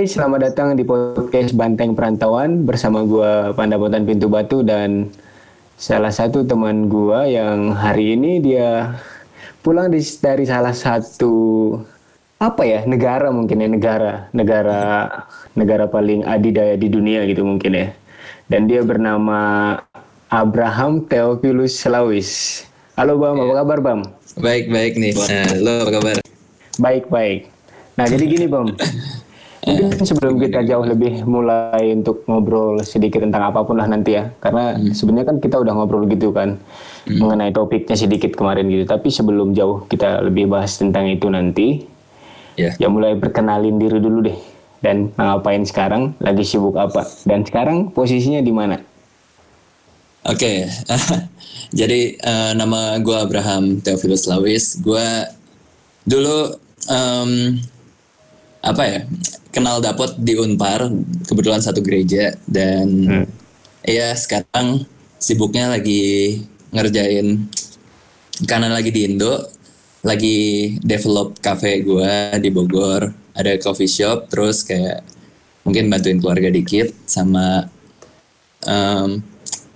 guys, selamat datang di podcast Banteng Perantauan bersama gua Pandapotan Pintu Batu dan salah satu teman gua yang hari ini dia pulang di, dari salah satu apa ya negara mungkin ya negara negara negara paling adidaya di dunia gitu mungkin ya dan dia bernama Abraham Theophilus Selawis. Halo Bam, apa kabar Bam? Baik baik nih. Nah, lo apa kabar? Baik baik. Nah jadi gini Bam, mungkin sebelum kita jauh lebih mulai untuk ngobrol sedikit tentang apa pun lah nanti ya, karena hmm. sebenarnya kan kita udah ngobrol gitu kan hmm. mengenai topiknya sedikit kemarin gitu. Tapi sebelum jauh kita lebih bahas tentang itu nanti, yeah. ya mulai perkenalin diri dulu deh dan ngapain sekarang, lagi sibuk apa, dan sekarang posisinya di mana? Oke, okay. jadi uh, nama gue Abraham Theophilus Lawis. Gue dulu um, apa ya kenal dapot di Unpar kebetulan satu gereja dan hmm. ya sekarang sibuknya lagi ngerjain karena lagi di Indo lagi develop cafe gue di Bogor ada coffee shop terus kayak mungkin bantuin keluarga dikit sama um,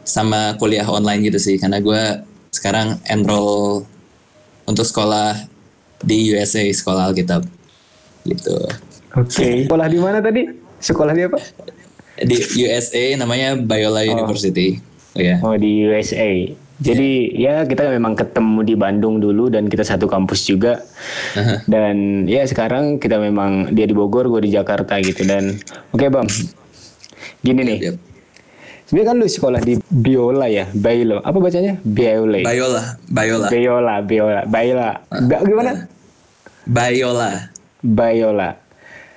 sama kuliah online gitu sih karena gue sekarang enroll untuk sekolah di USA sekolah Alkitab gitu. Oke. Okay. Sekolah di mana tadi? Sekolah di apa? Di USA namanya Biola oh. University. Oh ya. Oh di USA. Jadi yeah. ya kita memang ketemu di Bandung dulu dan kita satu kampus juga. Uh-huh. Dan ya sekarang kita memang dia di Bogor, gue di Jakarta gitu dan oke okay, bang, gini nih. Yep. Sebenarnya kan lu sekolah di Biola ya, Biola. Apa bacanya? Biola. Biola, Biola. Biola, Biola, Biola. Uh, gimana? Biola. Biola.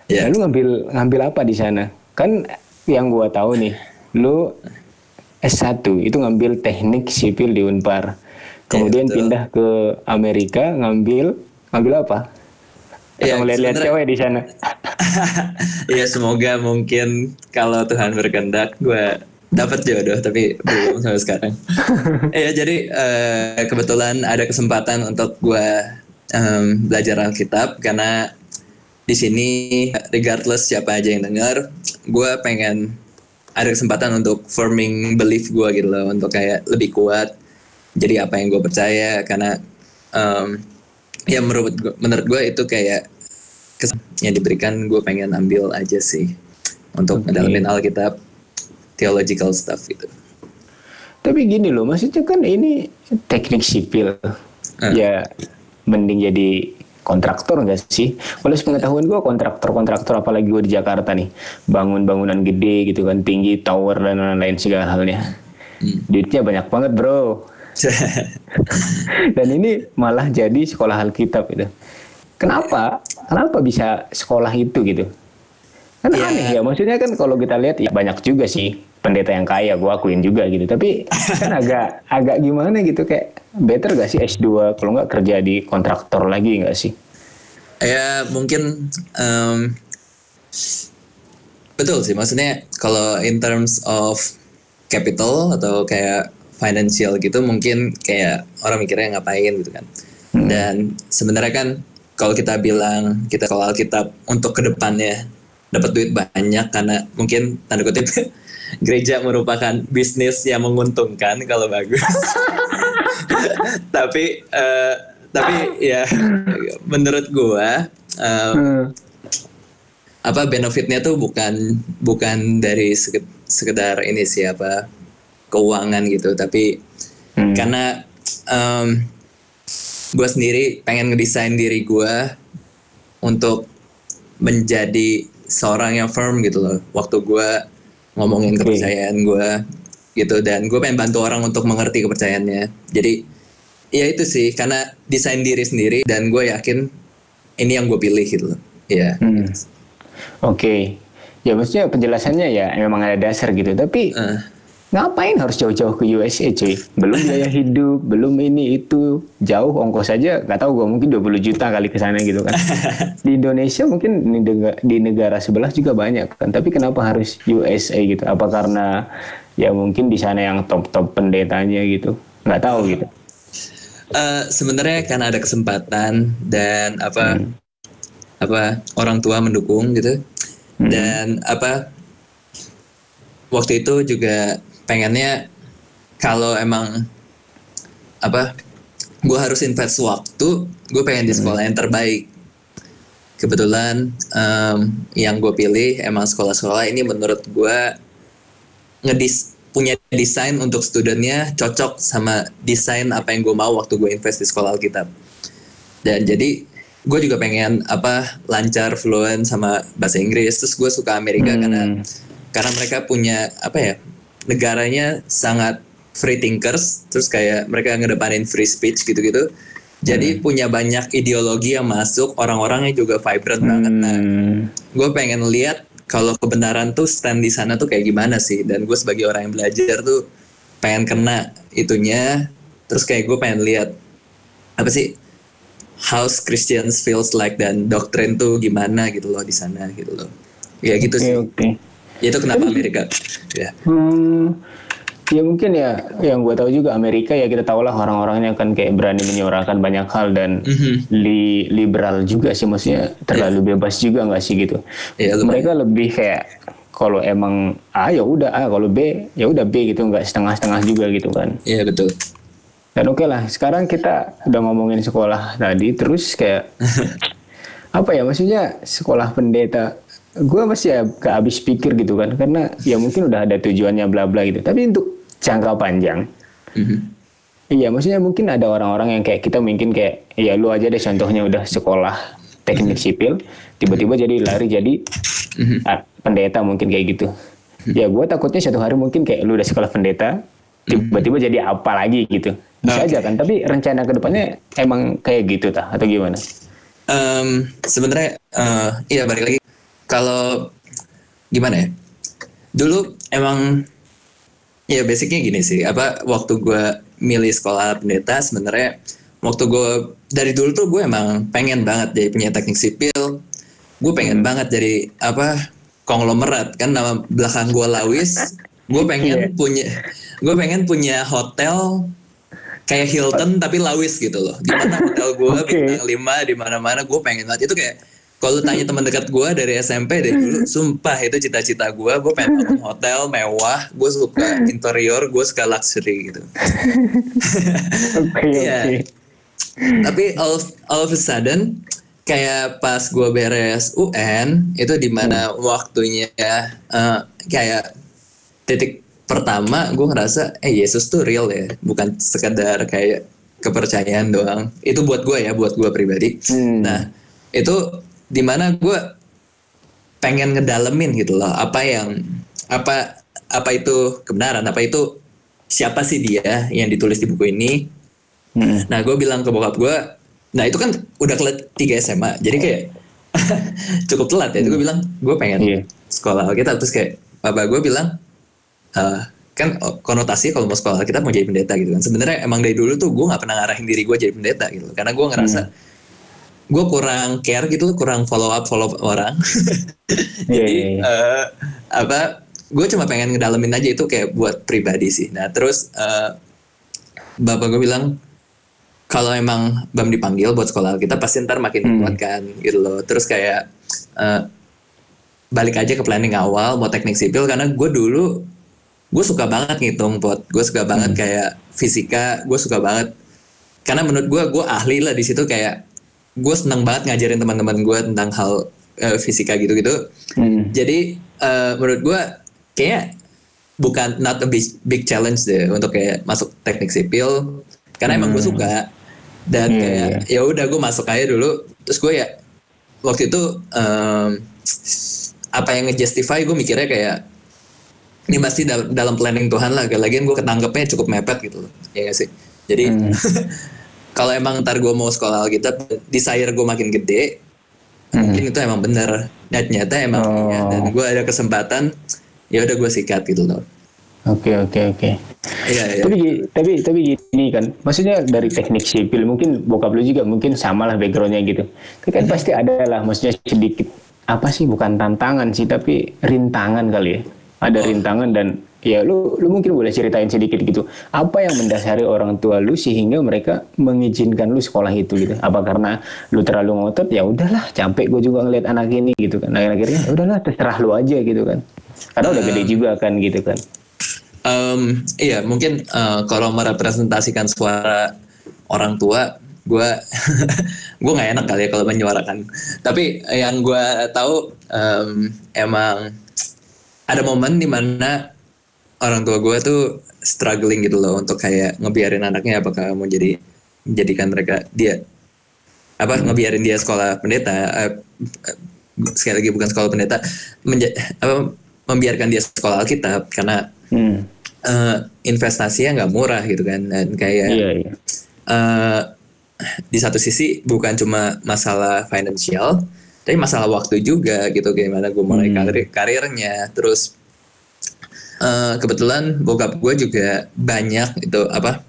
Yeah. Nah, lu ngambil ngambil apa di sana? Kan yang gua tahu nih, lu S1 itu ngambil teknik sipil di Unpar. Kemudian yeah, pindah ke Amerika ngambil ngambil apa? Ya, ngeliat-lihat cewek di sana. Iya semoga mungkin kalau Tuhan berkehendak gue dapat jodoh tapi belum sampai sekarang. Iya jadi uh, kebetulan ada kesempatan untuk gue um, belajar Alkitab karena di sini regardless siapa aja yang dengar, gue pengen ada kesempatan untuk forming belief gue gitu loh untuk kayak lebih kuat jadi apa yang gue percaya karena um, ya menurut gue, menurut gue itu kayak yang diberikan gue pengen ambil aja sih untuk okay. ngedalamin Alkitab theological stuff gitu. Tapi gini loh, maksudnya kan ini teknik sipil, uh. ya mending jadi kontraktor enggak sih? Kalau sepengetahuan gue kontraktor-kontraktor apalagi gue di Jakarta nih, bangun bangunan gede gitu kan, tinggi, tower dan lain-lain segala halnya. Hmm. Duitnya banyak banget bro. dan ini malah jadi sekolah Alkitab gitu. Kenapa? Kenapa bisa sekolah itu gitu? Kan yeah. aneh ya, maksudnya kan kalau kita lihat ya banyak juga sih pendeta yang kaya, gue akuin juga gitu. Tapi kan agak agak gimana gitu kayak better gak sih S2 kalau nggak kerja di kontraktor lagi nggak sih? Ya mungkin um, betul sih maksudnya kalau in terms of capital atau kayak financial gitu mungkin kayak orang mikirnya ngapain gitu kan. Hmm. Dan sebenarnya kan kalau kita bilang kita kalau Alkitab untuk ke depannya dapat duit banyak karena mungkin tanda kutip gereja merupakan bisnis yang menguntungkan kalau bagus. tapi uh, tapi ya menurut gua um, hmm. apa benefitnya tuh bukan bukan dari sekedar ini siapa keuangan gitu tapi hmm. karena um, gue sendiri pengen ngedesain diri gue untuk menjadi seorang yang firm gitu loh waktu gue ngomongin okay. kepercayaan gue gitu dan gue pengen bantu orang untuk mengerti kepercayaannya jadi ya itu sih karena desain diri sendiri dan gue yakin ini yang gue pilih gitu loh ya yeah. hmm. oke okay. ya maksudnya penjelasannya ya memang ada dasar gitu tapi uh. Ngapain harus jauh-jauh ke USA cuy? Belum biaya hidup belum ini itu. Jauh ongkos saja nggak tahu gue mungkin 20 juta kali ke sana gitu kan. Di Indonesia mungkin di negara, di negara sebelah juga banyak kan tapi kenapa harus USA gitu? Apa karena ya mungkin di sana yang top top pendetanya gitu? Nggak tahu gitu. Uh, sebenarnya kan ada kesempatan dan apa hmm. apa orang tua mendukung gitu. Hmm. dan apa waktu itu juga pengennya kalau emang apa gue harus invest waktu gue pengen di sekolah yang terbaik. Kebetulan um, yang gue pilih emang sekolah-sekolah ini menurut gue ngedis punya desain untuk studennya cocok sama desain apa yang gue mau waktu gue invest di sekolah Alkitab. Dan jadi gue juga pengen apa lancar fluent sama bahasa Inggris. Terus gue suka Amerika hmm. karena karena mereka punya apa ya negaranya sangat free thinkers terus kayak mereka ngedepanin free speech gitu-gitu jadi hmm. punya banyak ideologi yang masuk, orang-orangnya juga vibrant hmm. banget. Nah, gue pengen lihat kalau kebenaran tuh stand di sana tuh kayak gimana sih. Dan gue sebagai orang yang belajar tuh pengen kena itunya. Terus kayak gue pengen lihat apa sih house Christians feels like dan doktrin tuh gimana gitu loh di sana gitu loh. Ya gitu okay, sih. Okay. Itu kenapa Amerika. Ya. Hmm Ya mungkin ya yang gue tahu juga Amerika ya kita tahu lah orang-orangnya kan kayak berani menyuarakan banyak hal dan mm-hmm. li, liberal juga sih maksudnya terlalu yeah. bebas juga nggak sih gitu. Yeah, Mereka lebih kayak kalau emang A ya udah A kalau B ya udah B gitu nggak setengah-setengah juga gitu kan. Iya yeah, betul. Dan oke okay lah sekarang kita udah ngomongin sekolah tadi terus kayak apa ya maksudnya sekolah pendeta gue masih ya gak habis pikir gitu kan karena ya mungkin udah ada tujuannya bla bla gitu tapi untuk jangka panjang. Mm-hmm. Iya, maksudnya mungkin ada orang-orang yang kayak kita mungkin kayak ya lu aja deh contohnya udah sekolah teknik mm-hmm. sipil, tiba-tiba jadi lari jadi mm-hmm. pendeta mungkin kayak gitu. Mm-hmm. Ya gue takutnya suatu hari mungkin kayak lu udah sekolah pendeta, tiba-tiba jadi apa lagi gitu. Bisa okay. aja kan, tapi rencana ke depannya emang kayak gitu tah atau gimana? Um, Sebenarnya uh, iya balik lagi kalau gimana ya? Dulu emang Ya basicnya gini sih, apa waktu gue milih sekolah pendeta sebenarnya waktu gue dari dulu tuh gue emang pengen banget jadi punya teknik sipil, gue pengen hmm. banget jadi apa konglomerat kan nama belakang gue Lawis, gue pengen yeah. punya gue pengen punya hotel kayak Hilton tapi Lawis gitu loh, di mana hotel gue okay. bintang lima di mana-mana gue pengen banget itu kayak kalau tanya teman dekat gue dari SMP deh dulu sumpah itu cita-cita gue gue pengen bangun hotel mewah gue suka interior gue suka luxury gitu okay, yeah. okay. tapi all, all of a sudden kayak pas gue beres UN itu di mana hmm. waktunya uh, kayak titik pertama gue ngerasa eh Yesus tuh real ya bukan sekedar kayak kepercayaan doang itu buat gue ya buat gue pribadi hmm. nah itu di mana gue pengen ngedalemin gitu loh apa yang apa apa itu kebenaran apa itu siapa sih dia yang ditulis di buku ini hmm. nah gue bilang ke bokap gue nah itu kan udah kelas tiga SMA jadi kayak cukup telat ya hmm. gue bilang gue pengen yeah. sekolah kita terus kayak papa gue bilang uh, kan konotasi kalau mau sekolah kita mau jadi pendeta gitu kan sebenarnya emang dari dulu tuh gue nggak pernah ngarahin diri gue jadi pendeta gitu karena gue ngerasa hmm gue kurang care gitu kurang follow up follow up orang jadi yeah. Iya, iya. uh, apa gue cuma pengen ngedalemin aja itu kayak buat pribadi sih nah terus uh, bapak gue bilang kalau emang bam dipanggil buat sekolah kita pasti ntar makin hmm. kuat kan gitu loh terus kayak uh, balik aja ke planning awal mau teknik sipil karena gue dulu gue suka banget ngitung pot gue suka banget hmm. kayak fisika gue suka banget karena menurut gue gue ahli lah di situ kayak gue seneng banget ngajarin teman-teman gue tentang hal uh, fisika gitu-gitu. Hmm. Jadi uh, menurut gue kayak bukan not a big, big challenge deh untuk kayak masuk teknik sipil karena hmm. emang gue suka dan hmm, kayak yeah. ya udah gue masuk aja dulu terus gue ya waktu itu um, apa yang ngejustify gue mikirnya kayak ini pasti dal dalam planning Tuhan lah lagian gue ketangkepnya cukup mepet gitu loh ya gak sih jadi hmm. kalau emang ntar gue mau sekolah Alkitab desire gue makin gede hmm. mungkin itu emang bener dan ternyata emang oh. ya, dan gue ada kesempatan ya udah gue sikat gitu loh Oke oke oke. Iya iya. Tapi tapi tapi gini kan, maksudnya dari teknik sipil mungkin bokap lu juga mungkin sama lah backgroundnya gitu. Tapi kan hmm. pasti ada lah, maksudnya sedikit apa sih bukan tantangan sih tapi rintangan kali ya. Ada oh. rintangan dan ya lu lu mungkin boleh ceritain sedikit gitu. Apa yang mendasari orang tua lu sehingga mereka mengizinkan lu sekolah itu gitu? Apa karena lu terlalu ngotot? Ya udahlah capek gue juga ngeliat anak ini gitu kan. Nah, akhirnya ya udahlah terserah lu aja gitu kan. Karena udah gede juga kan gitu kan. um, iya mungkin uh, kalau merepresentasikan suara orang tua gue gue nggak enak kali ya kalau menyuarakan. Tapi yang gue tahu um, emang ada momen di mana orang tua gue tuh struggling gitu loh untuk kayak ngebiarin anaknya apakah mau jadi menjadikan mereka dia apa hmm. ngebiarin dia sekolah pendeta uh, sekali lagi bukan sekolah pendeta menja, apa membiarkan dia sekolah Alkitab karena hmm. uh, investasinya nggak murah gitu kan dan kayak iya, iya. Uh, di satu sisi bukan cuma masalah finansial tapi masalah waktu juga gitu gimana gue mulai hmm. karir karirnya terus uh, kebetulan bokap gue juga banyak itu apa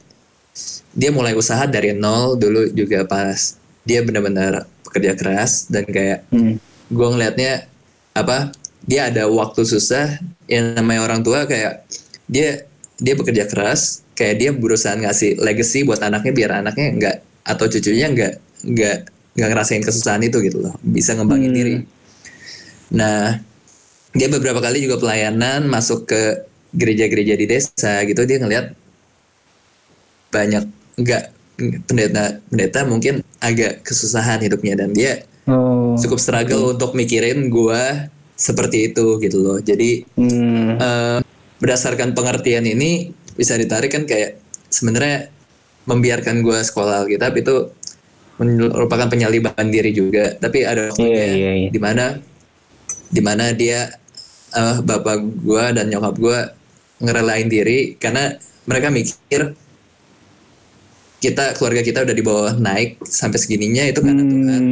dia mulai usaha dari nol dulu juga pas dia benar-benar pekerja keras dan kayak hmm. gue ngelihatnya apa dia ada waktu susah yang namanya orang tua kayak dia dia bekerja keras kayak dia berusaha ngasih legacy buat anaknya biar anaknya nggak atau cucunya nggak nggak nggak ngerasain kesusahan itu gitu loh bisa ngembangin hmm. diri nah dia beberapa kali juga pelayanan masuk ke gereja-gereja di desa gitu dia ngeliat banyak nggak pendeta pendeta mungkin agak kesusahan hidupnya dan dia oh. cukup struggle hmm. untuk mikirin gua seperti itu gitu loh jadi hmm. uh, berdasarkan pengertian ini bisa ditarik kan kayak sebenarnya membiarkan gue sekolah Alkitab itu merupakan penyaliban diri juga tapi ada waktunya yeah, yeah, yeah. di mana di mana dia uh, bapak gue dan nyokap gue ngerelain diri karena mereka mikir kita keluarga kita udah di bawah naik sampai segininya itu karena hmm, Tuhan.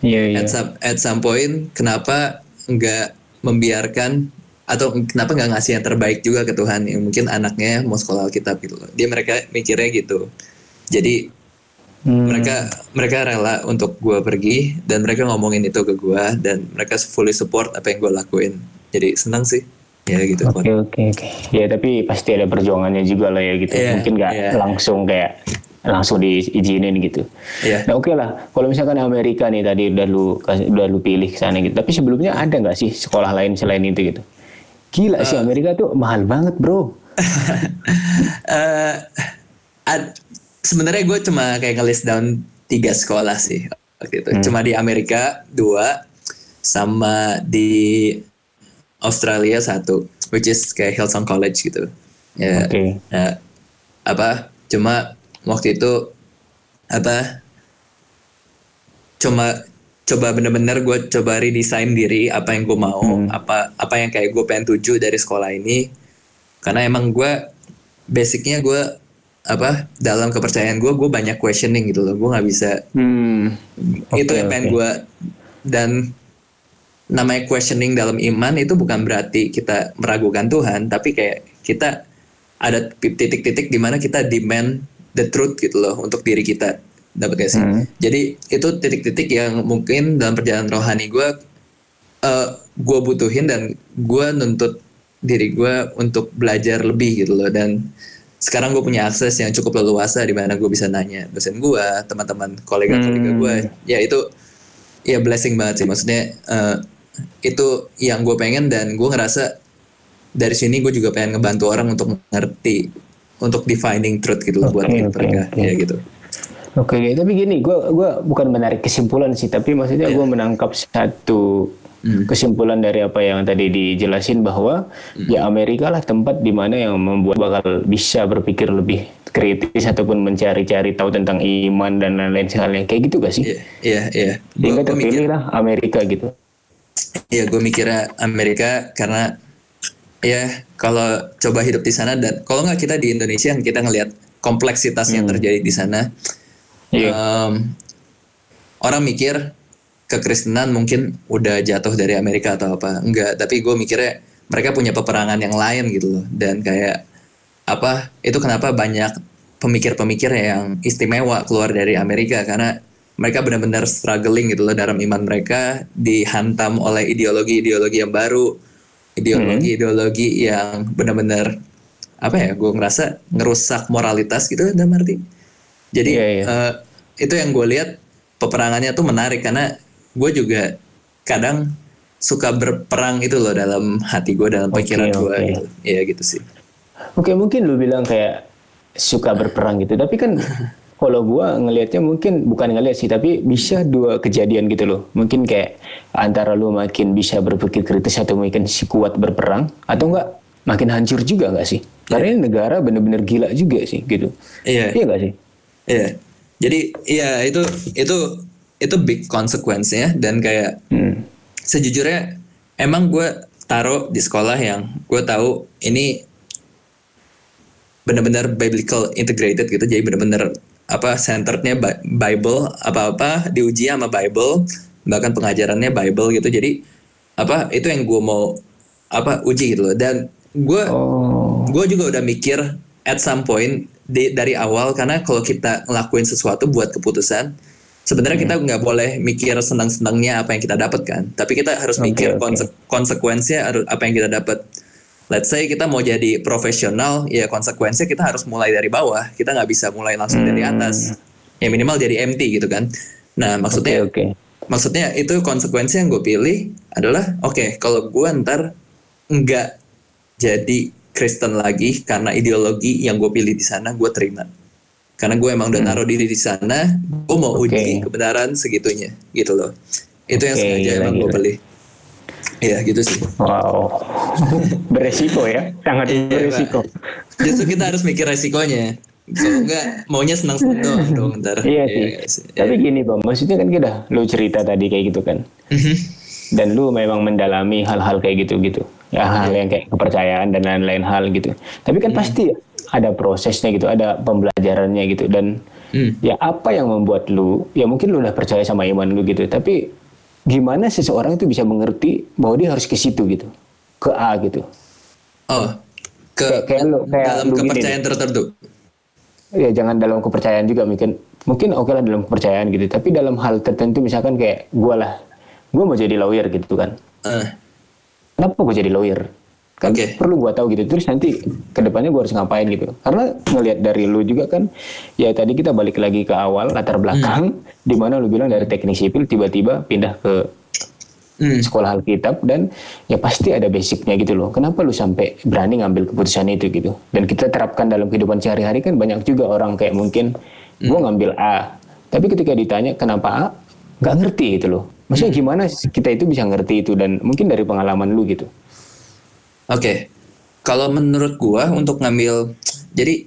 Yeah, yeah. At some at some point kenapa nggak membiarkan atau kenapa nggak ngasih yang terbaik juga ke Tuhan yang mungkin anaknya mau sekolah Alkitab gitu loh. Dia mereka mikirnya gitu. Jadi hmm. mereka mereka rela untuk gue pergi dan mereka ngomongin itu ke gue dan mereka fully support apa yang gue lakuin. Jadi senang sih. Ya gitu. Oke oke oke. Ya tapi pasti ada perjuangannya juga lah ya gitu. Yeah, mungkin nggak yeah. langsung kayak langsung diizinin gitu. Yeah. Nah oke okay lah, kalau misalkan Amerika nih tadi udah lu udah lu pilih ke sana gitu. Tapi sebelumnya ada nggak sih sekolah lain selain itu gitu? Gila uh, sih eh. Amerika tuh mahal banget bro. uh, Sebenarnya gue cuma kayak ngelis down tiga sekolah sih waktu itu. Hmm. Cuma di Amerika dua, sama di Australia satu, which is kayak Hillsong College gitu. Ya, okay. ya apa? Cuma waktu itu apa cuma coba bener-bener gue coba redesign diri apa yang gue mau hmm. apa apa yang kayak gue pengen tuju dari sekolah ini karena emang gue basicnya gue apa dalam kepercayaan gue gue banyak questioning gitu loh gue nggak bisa hmm. okay, itu yang pengen okay. gue dan namanya questioning dalam iman itu bukan berarti kita meragukan Tuhan tapi kayak kita ada titik-titik di mana kita demand the truth gitu loh untuk diri kita dapat gak sih? Hmm. Jadi itu titik-titik yang mungkin dalam perjalanan rohani gue uh, gue butuhin dan gue nuntut diri gue untuk belajar lebih gitu loh dan sekarang gue punya akses yang cukup leluasa di mana gue bisa nanya dosen gue, teman-teman kolega-kolega hmm. gue, ya itu ya blessing banget sih maksudnya uh, itu yang gue pengen dan gue ngerasa dari sini gue juga pengen ngebantu orang untuk mengerti untuk defining truth gitu loh okay, buat okay, mereka okay. ya gitu. Oke, okay, tapi gini, gue gua bukan menarik kesimpulan sih, tapi maksudnya yeah. gue menangkap satu hmm. kesimpulan dari apa yang tadi dijelasin bahwa hmm. ya Amerika lah tempat di mana yang membuat bakal bisa berpikir lebih kritis ataupun mencari-cari tahu tentang iman dan lain-lain sekalian kayak gitu gak sih? Iya, iya. Yeah, Sehingga terpilih lah Amerika gitu. Iya, gue mikirnya Amerika karena ya kalau coba hidup di sana dan kalau nggak kita di Indonesia yang kita ngelihat kompleksitas hmm. yang terjadi di sana yeah. um, orang mikir kekristenan mungkin udah jatuh dari Amerika atau apa? Enggak tapi gue mikirnya mereka punya peperangan yang lain gitu loh. Dan kayak apa itu kenapa banyak pemikir-pemikir yang istimewa keluar dari Amerika? Karena mereka benar-benar struggling gitu loh dalam iman mereka dihantam oleh ideologi-ideologi yang baru ideologi-ideologi yang benar-benar apa ya gue ngerasa ngerusak moralitas gitu dalam arti. Jadi Iya, iya. eh, itu yang gue lihat peperangannya tuh menarik karena gue juga kadang suka berperang itu loh dalam hati gue dalam pikiran gue oke. gitu ya gitu sih Oke mungkin lu bilang kayak suka berperang gitu, tapi kan kalau gua ngelihatnya mungkin bukan ngelihat sih, tapi bisa dua kejadian gitu loh. Mungkin kayak antara lu makin bisa berpikir kritis atau mungkin si kuat berperang, atau enggak makin hancur juga nggak sih? Karena ini negara bener-bener gila juga sih gitu. iya Iya nggak sih? iya jadi iya itu itu itu big consequence ya dan kayak Hmm. sejujurnya emang gue taruh di sekolah yang gue tahu ini benar-benar biblical integrated gitu jadi benar-benar apa centerednya Bi- Bible apa-apa diuji sama Bible bahkan pengajarannya Bible gitu jadi apa itu yang gue mau apa uji gitu loh dan gue Oh. gue juga udah mikir at some point di- dari awal karena kalau kita ngelakuin sesuatu buat keputusan sebenarnya kita nggak boleh mikir senang-senangnya apa yang kita dapat kan? Tapi kita harus Oke, mikir konse- konsekuensinya apa yang kita dapat. Let's say kita mau jadi profesional ya konsekuensinya kita harus mulai dari bawah. Kita nggak bisa mulai langsung dari Hmm. atas. Ya minimal jadi MT gitu kan? Nah maksudnya Oke oke. maksudnya itu konsekuensi yang gue pilih adalah oke kalau gue ntar nggak jadi Kristen lagi karena ideologi yang gue pilih di sana gue terima karena gue emang udah naruh diri di sana gue mau Hmm. Uji kebenaran segitunya gitu loh itu yang Oke, sengaja gila, emang gue beli Iya gitu sih Wow. beresiko ya, sangat Iya, beresiko. justru kita harus mikir resikonya kalau enggak maunya senang-senang doang dong ntar Iya sih. nggak sih? Tapi gini bang, maksudnya kan kita, lu cerita tadi kayak gitu kan, Mhm. dan lu memang mendalami hal-hal kayak gitu-gitu, ya hal yang kayak kepercayaan dan lain-lain hal gitu. Tapi kan pasti ada prosesnya gitu, ada pembelajarannya gitu, dan Hmm. ya apa yang membuat lu, ya mungkin lu udah percaya sama iman lu gitu, tapi gimana seseorang itu bisa mengerti bahwa dia harus ke situ gitu, ke A gitu. oh ke Kayak- kayak lu- kayak dalam lu gini kepercayaan tertentu. Ya jangan dalam kepercayaan juga mungkin mungkin oke lah dalam kepercayaan gitu. Tapi dalam hal tertentu misalkan kayak gue lah gue mau jadi lawyer gitu kan. Eh, kenapa gue jadi lawyer kan Oke. perlu gue tahu gitu terus nanti ke depannya gue harus ngapain gitu karena ngelihat dari lu juga kan ya tadi kita balik lagi ke awal latar belakang di mana lu bilang dari teknik sipil tiba-tiba pindah ke hmm. sekolah Alkitab dan ya pasti ada basicnya gitu loh. Kenapa lu sampai berani ngambil keputusan itu gitu? Dan kita terapkan dalam kehidupan sehari-hari kan banyak juga orang kayak mungkin gua ngambil A, tapi ketika ditanya kenapa A, nggak ngerti gitu loh. Maksudnya gimana sih kita itu bisa ngerti itu dan mungkin dari pengalaman lu gitu. Oke, kalau menurut gua untuk ngambil, jadi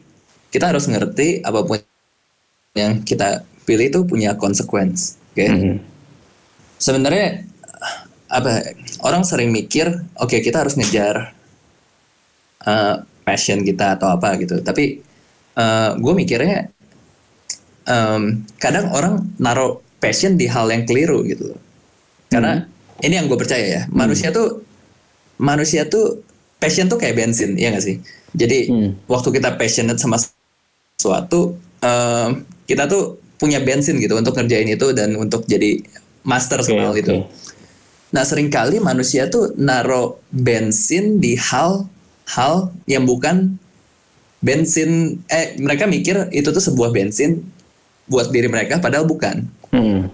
kita harus ngerti apa pun yang kita pilih itu punya konsekuensi. Oke, Mhm. sebenarnya apa? Orang sering mikir, oke kita harus ngejar uh, passion kita atau apa gitu. Tapi gue mikirnya em, kadang orang naruh passion di hal yang keliru gitu. Karena ini yang gue percaya ya, manusia tuh manusia tuh passion tuh kayak bensin, ya gak sih? Jadi Hmm. waktu kita passionate sama sesuatu, em, kita tuh punya bensin gitu untuk ngerjain itu dan untuk jadi master Oke, sama oke. itu. Nah sering kali manusia tuh naro bensin di hal-hal yang bukan bensin. Eh mereka mikir itu tuh sebuah bensin buat diri mereka, padahal bukan. Hmm.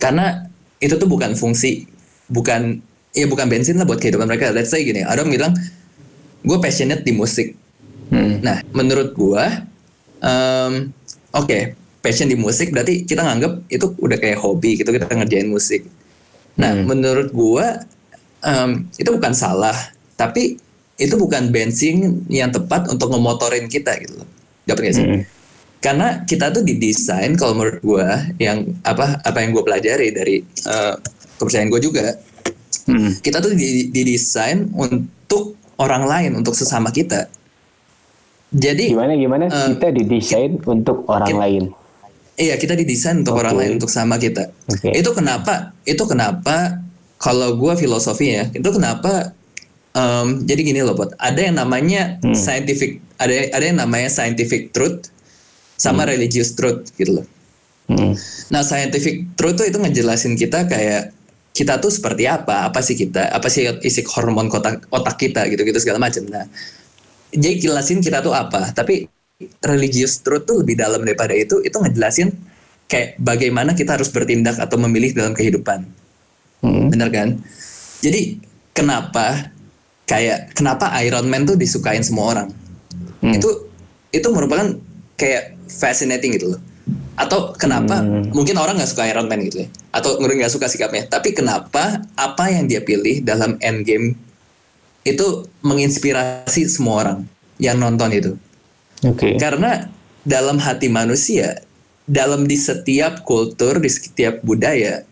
Karena itu tuh bukan fungsi, bukan ya bukan bensin lah buat kehidupan mereka. Let's say gini, ada yang bilang gue passionate di musik. Hmm. Nah, menurut gua, em, oke, passion di musik berarti kita nganggap itu udah kayak hobi gitu kita ngerjain musik. Nah, Hmm. menurut gua em, itu bukan salah, tapi itu bukan bensin yang tepat untuk ngemotorin kita gitu loh. Dapat gak sih? Hmm. Karena kita tuh didesain kalau menurut gua yang apa apa yang gue pelajari dari eh, kepercayaan gue juga, Hmm. kita tuh di- didesain untuk orang lain, untuk sesama kita. Jadi Gimana gimana Eh, kita didesain untuk orang kita- lain. Iya kita didesain untuk Oke. orang lain untuk sama kita. Oke. Itu kenapa? Itu kenapa? Kalau gua filosofi ya, itu kenapa? em, jadi gini loh, Pot. Ada yang namanya Hmm. scientific, ada ada yang namanya scientific truth, sama religious truth gitu loh. Hmm. Nah scientific truth tuh itu ngejelasin kita kayak kita tuh seperti apa? Apa sih kita? Apa sih isi hormon otak otak kita? Gitu gitu segala macam. Nah jadi jelasin kita tuh apa. Tapi religious truth tuh lebih dalam daripada itu itu ngejelasin kayak bagaimana kita harus bertindak atau memilih dalam kehidupan. Hmm. bener kan? Jadi kenapa kayak kenapa Iron Man tuh disukain semua orang? Hmm. itu itu merupakan kayak fascinating gitu loh atau kenapa hmm. mungkin orang nggak suka Iron Man gitu ya atau nggak suka sikapnya tapi kenapa apa yang dia pilih dalam Endgame itu menginspirasi semua orang yang nonton itu okay. karena dalam hati manusia dalam di setiap kultur di setiap budaya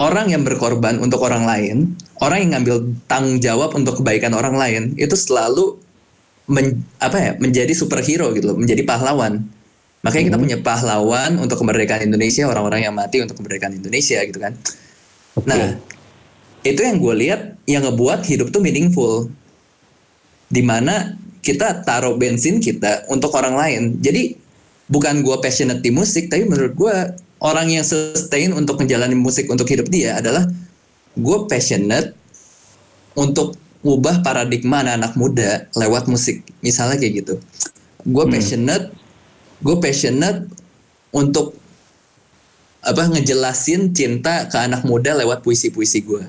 orang yang berkorban untuk orang lain orang yang ngambil tanggung jawab untuk kebaikan orang lain itu selalu men, apa ya menjadi superhero gitu loh menjadi pahlawan Makanya hmm. kita punya pahlawan untuk kemerdekaan Indonesia, orang-orang yang mati untuk kemerdekaan Indonesia gitu kan. Okay. Nah, itu yang gue lihat yang ngebuat hidup tuh meaningful. Di mana kita taruh bensin kita untuk orang lain. Jadi bukan gue passionate di musik, tapi menurut gue orang yang sustain untuk menjalani musik untuk hidup dia adalah gue passionate untuk ubah paradigma anak-anak muda lewat musik. Misalnya kayak gitu. Gue hmm. passionate gue passionate untuk apa ngejelasin cinta ke anak muda lewat puisi-puisi gue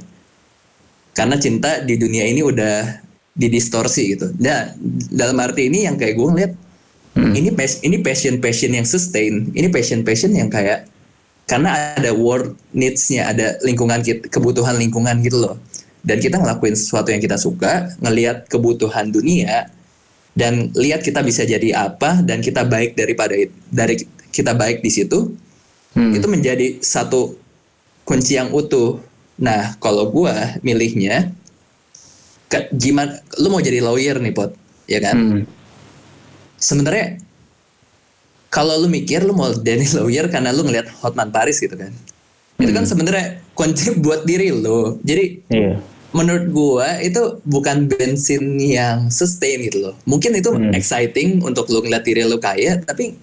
karena cinta di dunia ini udah didistorsi gitu. Nah, dalam arti ini yang kayak gue ngeliat hmm. ini pas ini passion passion yang sustain, ini passion passion yang kayak karena ada world needs-nya, ada lingkungan kebutuhan lingkungan gitu loh. Dan kita ngelakuin sesuatu yang kita suka, ngelihat kebutuhan dunia, dan lihat kita bisa jadi apa dan kita baik daripada dari kita baik di situ hmm. itu menjadi satu kunci yang utuh nah kalau gue milihnya ke, gimana lu mau jadi lawyer nih pot ya kan hmm. sebenarnya kalau lu mikir lu mau jadi lawyer karena lu ngelihat Hotman Paris gitu kan hmm. itu kan hmm. sebenarnya kunci buat diri lu jadi yeah menurut gua itu bukan bensin yang sustain gitu loh. Mungkin itu hmm. exciting untuk lu ngeliat diri lu kaya, tapi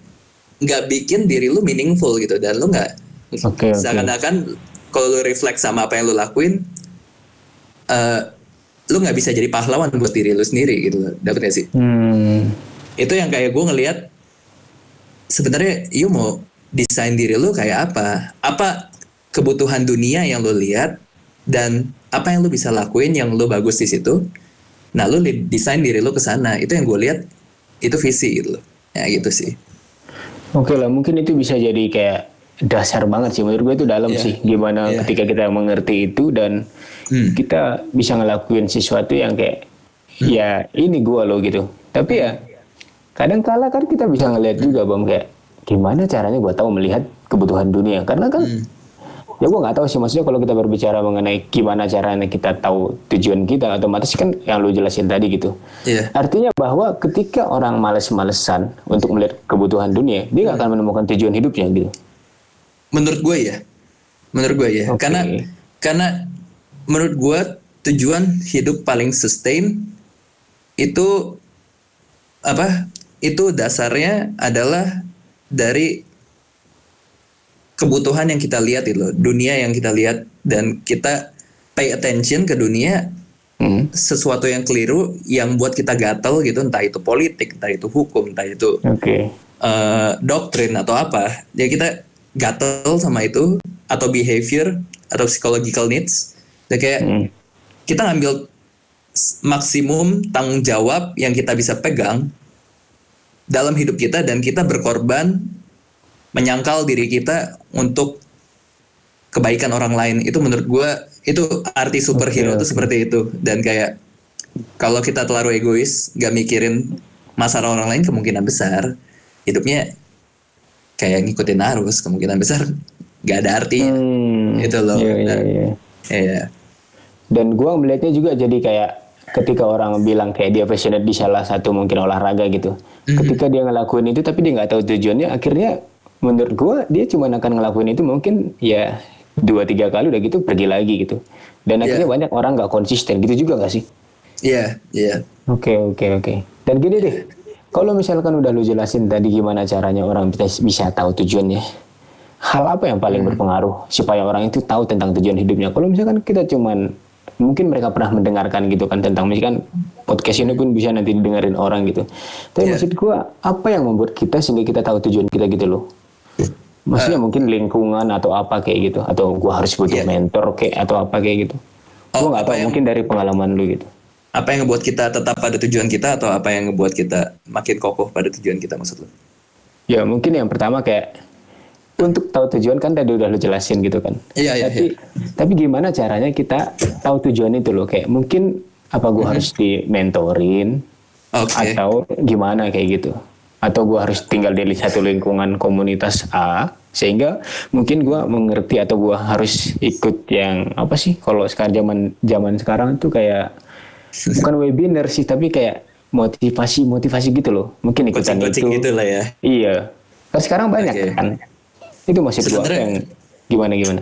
nggak bikin diri lu meaningful gitu dan lu nggak okay, seakan-akan okay. kalau lu reflect sama apa yang lu lakuin, uh, lu nggak bisa jadi pahlawan buat diri lu sendiri gitu loh. Dapat gak sih? Hmm. Itu yang kayak gua ngelihat sebenarnya you mau desain diri lu kayak apa? Apa kebutuhan dunia yang lu lihat dan apa yang lu bisa lakuin yang lu bagus di situ? Nah lu desain diri lu ke sana. Itu yang gue lihat itu visi gitu loh. Ya gitu sih. Oke lah mungkin itu bisa jadi kayak dasar banget sih. Menurut gue itu dalam yeah. sih gimana yeah. ketika kita mengerti itu dan hmm. kita bisa ngelakuin sesuatu yang kayak hmm. ya ini gue loh gitu. Tapi ya kadang kala kan kita bisa ngeliat juga bang kayak gimana caranya gue tahu melihat kebutuhan dunia? Karena kan hmm ya gue nggak tahu sih. Maksudnya kalau kita berbicara mengenai gimana caranya kita tahu tujuan kita otomatis kan yang lu jelasin tadi gitu. Yeah. artinya bahwa ketika orang males-malesan untuk melihat kebutuhan dunia dia nggak akan menemukan tujuan hidupnya gitu. Menurut gue ya menurut gue ya okay. karena karena menurut gue tujuan hidup paling sustain itu apa itu dasarnya adalah dari kebutuhan yang kita lihat itu dunia yang kita lihat dan kita pay attention ke dunia hmm. sesuatu yang keliru yang buat kita gatel gitu entah itu politik entah itu hukum entah itu okay. uh, eh, doktrin atau apa ya kita gatel sama itu atau behavior atau psychological needs ya kayak hmm. kita ngambil maksimum tanggung jawab yang kita bisa pegang dalam hidup kita dan kita berkorban menyangkal diri kita untuk kebaikan orang lain itu menurut gue itu arti superhero okay, itu seperti itu dan kayak kalau kita terlalu egois gak mikirin masalah orang lain kemungkinan besar hidupnya kayak ngikutin arus kemungkinan besar gak ada arti hmm, itu loh iya, iya, iya. iya. dan gue melihatnya juga jadi kayak ketika orang bilang kayak dia passionate di salah satu mungkin olahraga gitu mm-hmm. ketika dia ngelakuin itu tapi dia nggak tahu tujuannya akhirnya menurut gue dia cuma akan ngelakuin itu mungkin ya dua tiga kali udah gitu pergi lagi gitu dan akhirnya yeah. banyak orang nggak konsisten gitu juga nggak sih iya yeah, iya yeah. oke okay, oke okay, oke okay. dan gini deh kalau misalkan udah lu jelasin tadi gimana caranya orang bisa, bisa tahu tujuannya hal apa yang paling hmm. berpengaruh supaya orang itu tahu tentang tujuan hidupnya? Kalau misalkan kita cuman mungkin mereka pernah mendengarkan gitu kan tentang misalkan podcast ini pun bisa nanti didengarin orang gitu. Tapi yeah. maksud gua apa yang membuat kita sehingga kita tahu tujuan kita gitu loh? Maksudnya uh, mungkin lingkungan atau apa kayak gitu atau gua harus butuh yeah. mentor kayak atau apa kayak gitu. Oh, gua nggak tahu yang, mungkin dari pengalaman lu gitu. Apa yang ngebuat kita tetap pada tujuan kita atau apa yang ngebuat kita makin kokoh pada tujuan kita maksud lu? Ya mungkin yang pertama kayak untuk tahu tujuan kan tadi udah lu jelasin gitu kan. Iya iya. Tapi iya. tapi gimana caranya kita tahu tujuan itu loh kayak mungkin apa gua mm -hmm. harus di mentorin okay. atau gimana kayak gitu atau gua harus tinggal di satu lingkungan komunitas A sehingga mungkin gua mengerti atau gua harus ikut yang apa sih kalau sekarang zaman zaman sekarang tuh kayak bukan webinar sih tapi kayak motivasi motivasi gitu loh. Mungkin ikutan coaching, itu. gitu lah ya. Iya. Kan sekarang banyak okay. kan. Itu masih sebenarnya yang gimana gimana?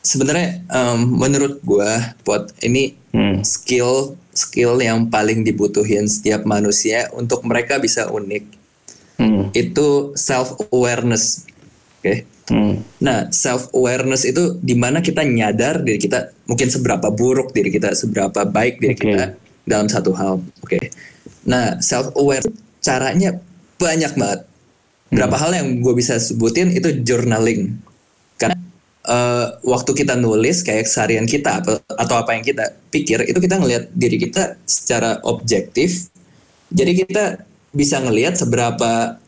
Sebenarnya um, menurut gua buat ini hmm. skill skill yang paling dibutuhin setiap manusia untuk mereka bisa unik hmm. itu self awareness oke okay? hmm. nah self awareness itu di mana kita nyadar diri kita mungkin seberapa buruk diri kita seberapa baik diri okay. kita dalam satu hal. Oke. Okay. Nah, self aware caranya banyak banget. Berapa hmm. hal yang gue bisa sebutin itu journaling. Karena uh, waktu kita nulis kayak seharian kita atau, atau apa yang kita pikir itu kita ngelihat diri kita secara objektif. Jadi kita bisa ngelihat seberapa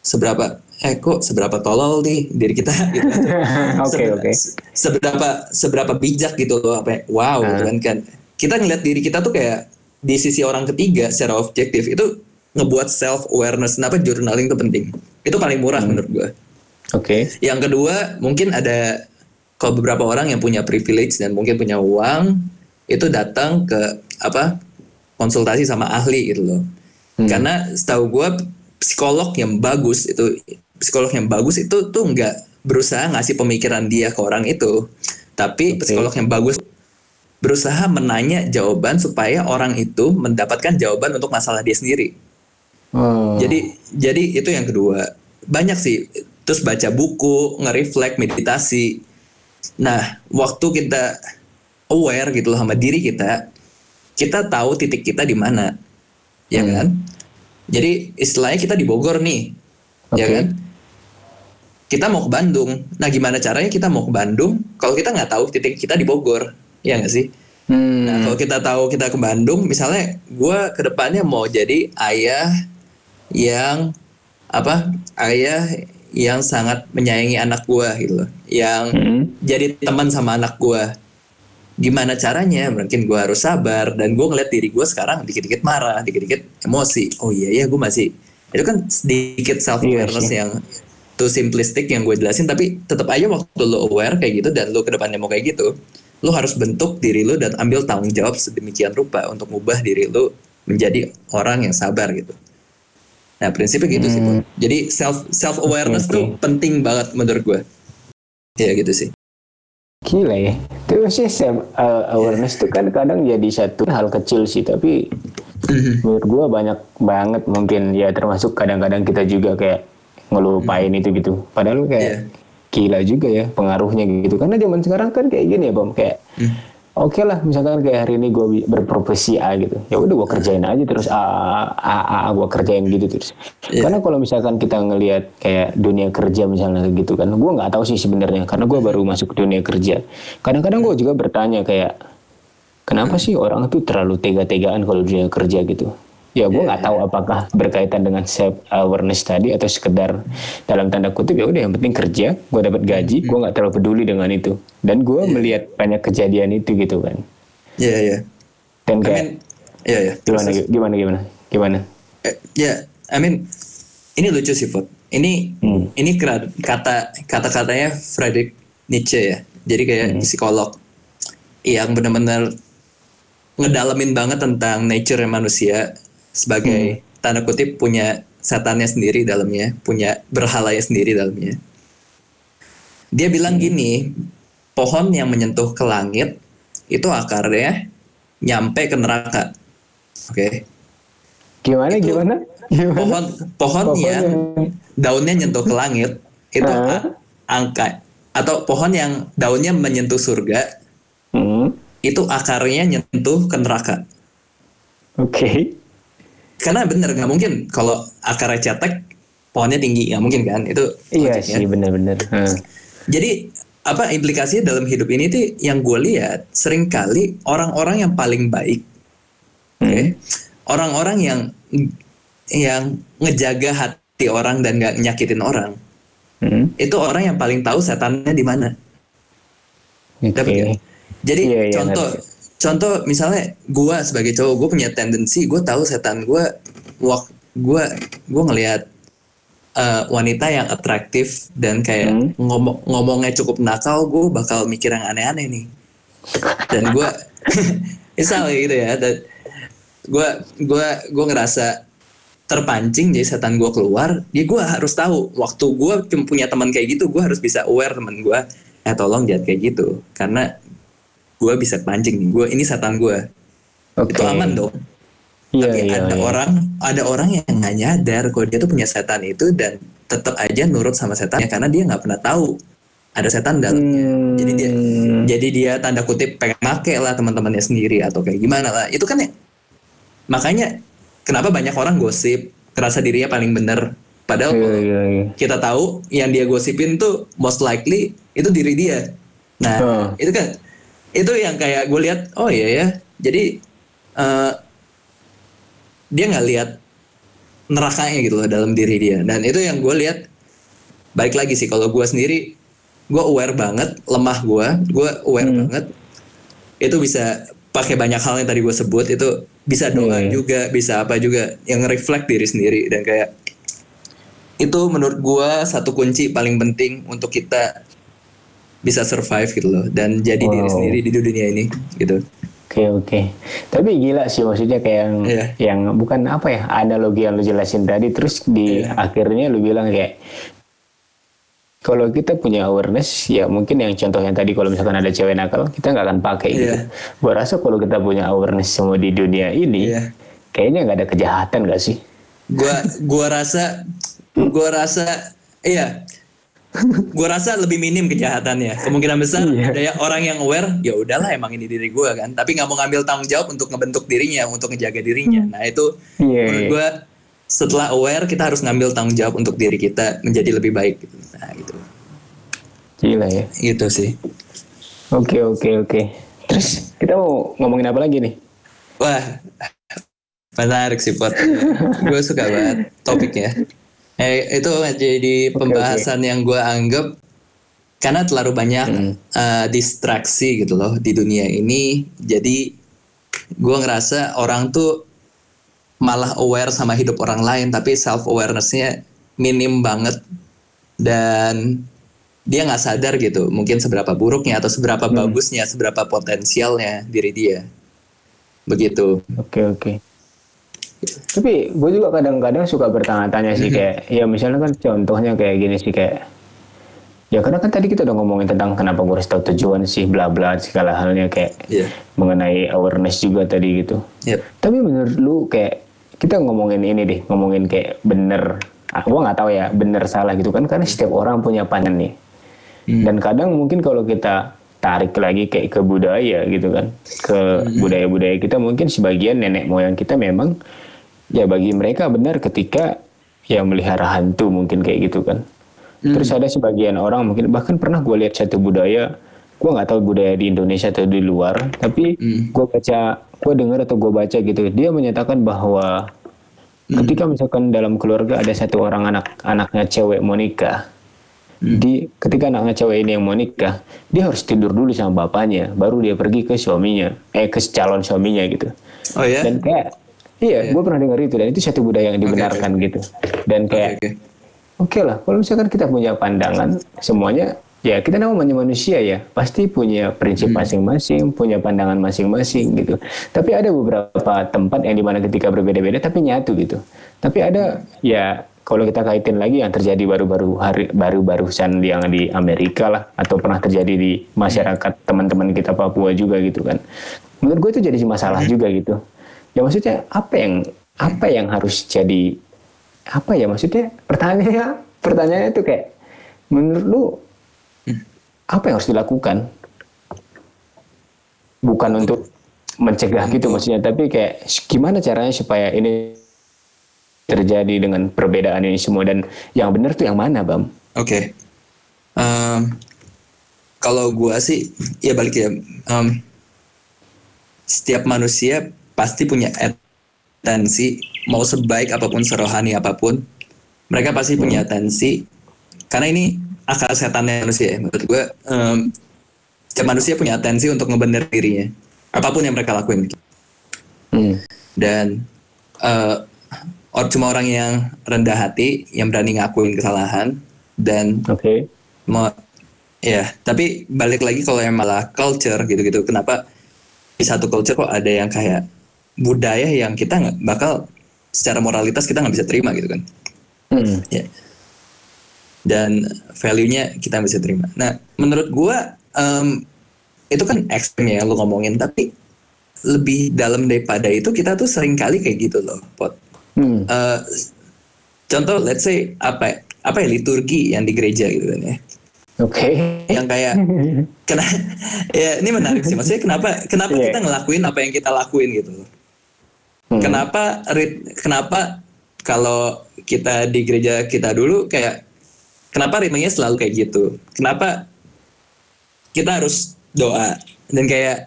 seberapa eh kok seberapa tolol nih diri kita gitu. Oke oke. Seberapa seberapa bijak gitu loh apa wow uh. kan kan kita ngeliat diri kita tuh kayak di sisi orang ketiga secara objektif itu ngebuat self awareness kenapa journaling itu penting itu paling murah hmm. menurut gue oke okay. yang kedua mungkin ada kalau beberapa orang yang punya privilege dan mungkin punya uang itu datang ke apa konsultasi sama ahli gitu loh hmm. karena setahu gue psikolog yang bagus itu psikolog yang bagus itu tuh nggak berusaha ngasih pemikiran dia ke orang itu tapi okay. psikolog yang bagus berusaha menanya jawaban supaya orang itu mendapatkan jawaban untuk masalah dia sendiri. Hmm. Jadi jadi itu yang kedua. Banyak sih terus baca buku, nge-reflect, meditasi. Nah, waktu kita aware gitu loh sama diri kita, kita tahu titik kita di mana. Ya hmm. kan? Jadi istilahnya kita di Bogor nih. Okay. Ya kan? Kita mau ke Bandung. Nah, gimana caranya kita mau ke Bandung kalau kita nggak tahu titik kita di Bogor? ya nggak sih? Hmm. Nah kalau kita tahu kita ke Bandung, misalnya gue ke depannya mau jadi ayah yang apa? Ayah yang sangat menyayangi anak gue gitu loh, yang hmm. jadi teman sama anak gue. Gimana caranya? Mungkin gue harus sabar dan gue ngeliat diri gue sekarang dikit-dikit marah, dikit-dikit emosi. Oh iya ya gue masih itu kan sedikit self awareness iya yang tuh simplistik yang gue jelasin tapi tetap aja waktu lo aware kayak gitu dan lo ke depannya mau kayak gitu lu harus bentuk diri lu dan ambil tanggung jawab sedemikian rupa untuk mengubah diri lu menjadi orang yang sabar gitu. Nah prinsipnya gitu hmm. sih, Pun. Jadi self self awareness okay, okay. tuh penting banget menurut gue. Ya gitu sih. Gila ya. Terus sih uh, awareness tuh kan kadang jadi satu hal kecil sih, tapi mm-hmm. menurut gue banyak banget mungkin ya termasuk kadang-kadang kita juga kayak ngelupain mm-hmm. itu gitu. Padahal kayak yeah gila juga ya pengaruhnya gitu karena zaman sekarang kan kayak gini ya bom kayak hmm. Oke okay lah misalkan kayak hari ini gue berprofesi A gitu. Ya udah gue kerjain aja terus A A A, A gue kerjain gitu terus. Yeah. karena kalau misalkan kita ngelihat kayak dunia kerja misalnya gitu kan gue nggak tahu sih sebenarnya karena gue baru masuk ke dunia kerja. Kadang-kadang gue juga bertanya kayak kenapa sih orang itu terlalu tega-tegaan kalau dunia kerja gitu ya gue nggak yeah. tahu apakah berkaitan dengan self awareness tadi atau sekedar dalam tanda kutip ya udah yang penting kerja gue dapat gaji mm -hmm. gue nggak terlalu peduli dengan itu dan gue yeah. melihat banyak kejadian itu gitu kan iya yeah, iya yeah. dan kayak I mean, yeah, yeah. gimana gimana gimana gimana uh, ya yeah, I mean ini lucu sih Fot ini hmm. ini kata kata katanya Friedrich Nietzsche ya jadi kayak hmm. psikolog yang benar-benar ngedalamin banget tentang nature manusia sebagai hmm. tanda kutip punya setannya sendiri dalamnya, punya berhalanya sendiri dalamnya. Dia bilang hmm. gini, pohon yang menyentuh ke langit itu akarnya nyampe ke neraka. Oke. Okay. Gimana itu gimana? gimana? Pohon pohon, yang daunnya nyentuh ke langit itu uh. angka atau pohon yang daunnya menyentuh surga Hmm. itu akarnya nyentuh ke neraka. Oke. Karena bener nggak mungkin kalau akarnya cetek pohonnya tinggi nggak mungkin kan itu Iya sih benar-benar. Hmm. Jadi apa implikasinya dalam hidup ini tuh yang gue lihat sering kali orang-orang yang paling baik, oke, Hmm. orang-orang yang yang ngejaga hati orang dan nggak nyakitin orang, Hmm. itu orang yang paling tahu setannya di mana. Dapet nggak? Jadi Iya, iya, contoh contoh misalnya gue sebagai cowok gue punya tendensi gue tahu setan gue wak gue gue ngelihat eh, wanita yang atraktif dan kayak Hmm. ngomong ngomongnya cukup nakal gue bakal mikir yang aneh-aneh nih dan gue misal gitu ya dan gue gue gue ngerasa terpancing jadi setan gue keluar ya gue harus tahu waktu gue punya teman kayak gitu gue harus bisa aware teman gue eh tolong jangan kayak gitu karena gue bisa pancing nih gue ini setan gue Oke. itu aman dong Iya, tapi iya, ada iya. orang ada orang yang nggak nyadar kalau dia tuh punya setan itu dan tetap aja nurut sama setannya karena dia nggak pernah tahu ada setan dalamnya Hmm. jadi dia jadi dia tanda kutip pengen make lah teman-temannya sendiri atau kayak gimana lah itu kan ya makanya kenapa banyak orang gosip kerasa dirinya paling bener padahal kalau iya, iya. kita tahu yang dia gosipin tuh most likely itu diri dia. Nah, Hmm. itu kan itu yang kayak gue lihat, oh iya ya. Jadi eh, dia nggak lihat nerakanya gitu loh dalam diri dia. Dan itu yang gue lihat baik lagi sih kalau gue sendiri gue aware banget lemah gue, gue aware Hmm. banget itu bisa pakai banyak hal yang tadi gue sebut itu bisa doa Iya. juga bisa apa juga yang reflect diri sendiri dan kayak itu menurut gua satu kunci paling penting untuk kita bisa survive gitu loh dan jadi diri Wow. sendiri di dunia ini gitu. Oke oke. Tapi gila sih maksudnya kayak yang Iya. yang bukan apa ya analogi yang lu jelasin tadi terus di Iya. akhirnya lu bilang kayak kalau kita punya awareness ya mungkin yang contoh yang tadi kalau misalkan ada cewek nakal kita nggak akan pakai gitu. Iya. Gua rasa kalau kita punya awareness semua di dunia ini Iya. kayaknya nggak ada kejahatan gak sih? Gua gua rasa gua rasa iya. Gua rasa lebih minim kejahatannya. Kemungkinan besar Iya. ada orang yang aware, ya udahlah emang ini diri gua kan, tapi nggak mau ngambil tanggung jawab untuk ngebentuk dirinya, untuk ngejaga dirinya. Nah, itu Iya. menurut iya. gua setelah aware kita harus ngambil tanggung jawab untuk diri kita menjadi lebih baik gitu. Nah, gitu. Gila ya. Gitu sih. Oke oke oke. Terus kita mau ngomongin apa lagi nih? Wah, menarik sih pot. gue suka banget topiknya. Eh, itu jadi pembahasan yang gue anggap karena terlalu banyak Hmm. eh, distraksi gitu loh di dunia ini. Jadi gue ngerasa orang tuh malah aware sama hidup orang lain, tapi self awarenessnya minim banget dan dia nggak sadar gitu mungkin seberapa buruknya atau seberapa bagusnya seberapa potensialnya diri dia begitu Oke oke. Tapi gue juga kadang-kadang suka bertanya-tanya sih kayak ya misalnya kan contohnya kayak gini sih kayak ya karena kan tadi kita udah ngomongin tentang kenapa gue harus tahu tujuan sih bla bla segala halnya kayak Iya. mengenai awareness juga tadi gitu. Yep. Tapi menurut lu kayak kita ngomongin ini deh ngomongin kayak bener ah, gue nggak tahu ya bener salah gitu kan karena setiap orang punya pandangan nih Hmm. dan kadang mungkin kalau kita tarik lagi kayak ke budaya gitu kan ke budaya-budaya kita mungkin sebagian nenek moyang kita memang ya bagi mereka benar ketika ya melihara hantu mungkin kayak gitu kan. Terus ada sebagian orang mungkin bahkan pernah gue lihat satu budaya gue nggak tahu budaya di Indonesia atau di luar tapi Hmm. gue baca gue dengar atau gue baca gitu dia menyatakan bahwa ketika misalkan dalam keluarga ada satu orang anak anaknya cewek mau nikah di ketika anaknya cewek ini yang mau nikah dia harus tidur dulu sama bapaknya baru dia pergi ke suaminya eh ke calon suaminya gitu. Oh ya? Dan kayak iya gue pernah dengar itu dan itu satu budaya yang dibenarkan gitu. Dan oke kayak oke. Oke lah kalau misalkan kita punya pandangan semuanya ya kita namanya manusia ya pasti punya prinsip masing-masing punya pandangan masing-masing gitu. Tapi ada beberapa tempat yang di mana ketika berbeda-beda tapi nyatu gitu. Tapi ada ya kalau kita kaitin lagi yang terjadi baru-baru hari baru-barusan yang di Amerika lah atau pernah terjadi di masyarakat teman-teman kita Papua juga gitu kan. Menurut gue itu jadi masalah juga gitu ya maksudnya apa yang apa yang harus jadi apa ya maksudnya? Pertanyaannya pertanyaannya itu kayak menurut lu apa yang harus dilakukan? Bukan untuk mencegah gitu maksudnya tapi kayak gimana caranya supaya ini terjadi dengan perbedaan ini semua? Dan yang benar tuh yang mana bam? Oke. Okay. um, kalau gua sih ya balik ya um, setiap manusia pasti punya tensi mau sebaik apa pun serohani apa pun mereka pasti punya hmm. tensi karena ini akal setannya manusia ya menurut gue um, setiap manusia punya tensi untuk ngebener dirinya apa pun yang mereka lakuin hmm. dan uh, cuma orang yang rendah hati yang berani ngakuin kesalahan dan okay. mau ya tapi balik lagi kalau yang malah culture gitu-gitu kenapa di satu culture kok ada yang kayak budaya yang kita nggak bakal secara moralitas kita nggak bisa terima gitu kan hmm. ya dan value-nya kita bisa terima nah menurut gua um, itu kan ekstrim ya lo ngomongin tapi lebih dalam daripada itu kita tuh sering kali kayak gitu loh pot hmm. uh, contoh let's say apa apa ya liturgi yang di gereja gitu kan ya oke okay. yang kayak kena ya ini menarik sih maksudnya kenapa kenapa yeah. kita ngelakuin apa yang kita lakuin gitu hmm. kenapa kenapa kalau kita di gereja kita dulu kayak kenapa ritmenya selalu kayak gitu kenapa kita harus doa dan kayak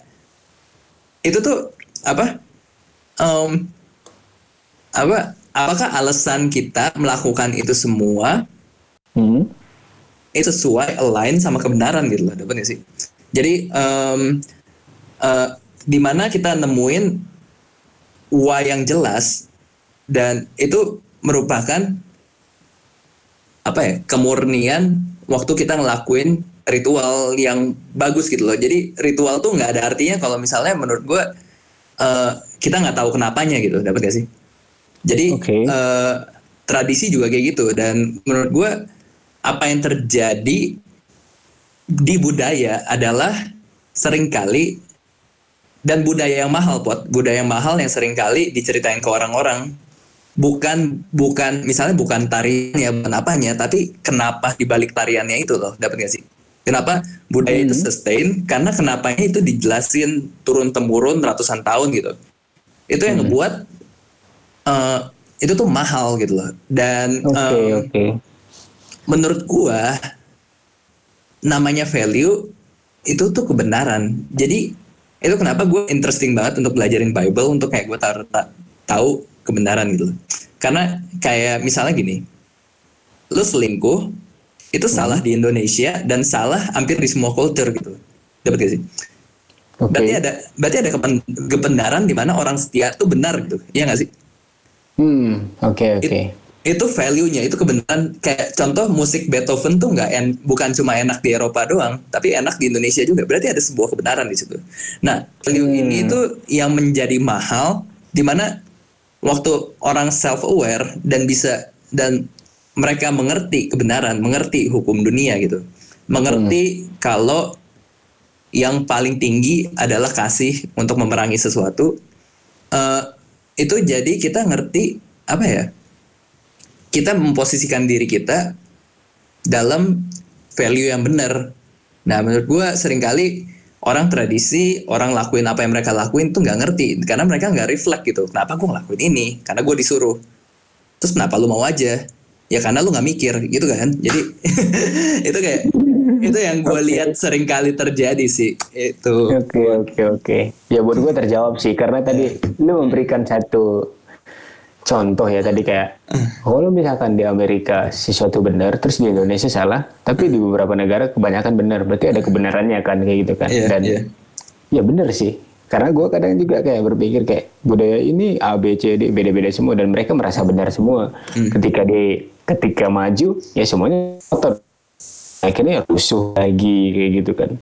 itu tuh apa um, apa apakah alasan kita melakukan itu semua hmm. itu sesuai align sama kebenaran gitu loh dapat sih jadi um, uh, di mana kita nemuin why yang jelas dan itu merupakan apa ya kemurnian waktu kita ngelakuin ritual yang bagus gitu loh. Jadi ritual tuh nggak ada artinya kalau misalnya menurut gue uh, kita nggak tahu kenapanya gitu, dapat gak sih? Jadi okay. uh, eh, tradisi juga kayak gitu dan menurut gue apa yang terjadi di budaya adalah sering kali dan budaya yang mahal pot budaya yang mahal yang sering kali diceritain ke orang-orang bukan bukan misalnya bukan tarian ya bukan apanya tapi kenapa dibalik tariannya itu loh dapat gak sih Kenapa budaya hmm. itu sustain? Karena kenapanya itu dijelasin turun temurun ratusan tahun gitu. Itu yang hmm. ngebuat uh, itu tuh mahal gitu loh. Dan okay, um, okay. menurut gua namanya value itu tuh kebenaran. Jadi itu kenapa gue interesting banget untuk belajarin Bible untuk kayak gue tahu tahu kebenaran gitu loh. Karena kayak misalnya gini, lu selingkuh itu hmm. salah di Indonesia dan salah hampir di semua culture gitu dapat gak sih okay. berarti ada berarti ada kebenaran di mana orang setia itu benar gitu ya nggak sih hmm oke okay, oke okay. It, itu value-nya itu kebenaran kayak contoh musik Beethoven tuh nggak en, bukan cuma enak di Eropa doang tapi enak di Indonesia juga berarti ada sebuah kebenaran di situ nah value hmm. ini itu yang menjadi mahal di mana waktu orang self aware dan bisa dan mereka mengerti kebenaran, mengerti hukum dunia gitu. Mengerti hmm. kalau yang paling tinggi adalah kasih untuk memerangi sesuatu. Uh, itu jadi kita ngerti apa ya? Kita memposisikan diri kita dalam value yang benar. Nah, menurut gue sering kali orang tradisi, orang lakuin apa yang mereka lakuin tuh nggak ngerti karena mereka nggak reflect gitu. Kenapa gue ngelakuin ini? Karena gue disuruh. Terus kenapa lu mau aja? ya karena lu nggak mikir gitu kan jadi itu kayak itu yang gue okay. lihat sering kali terjadi sih itu oke okay, oke okay, oke okay. ya buat gue terjawab sih karena tadi lu memberikan satu contoh ya tadi kayak kalau misalkan di Amerika sesuatu benar terus di Indonesia salah tapi di beberapa negara kebanyakan benar berarti ada kebenarannya kan kayak gitu kan. Yeah, dan yeah. ya benar sih karena gue kadang juga kayak berpikir kayak budaya ini A B C D beda-beda semua dan mereka merasa benar semua. Hmm. ketika di ketika maju ya semuanya kotor. Akhirnya rusuh lagi kayak gitu kan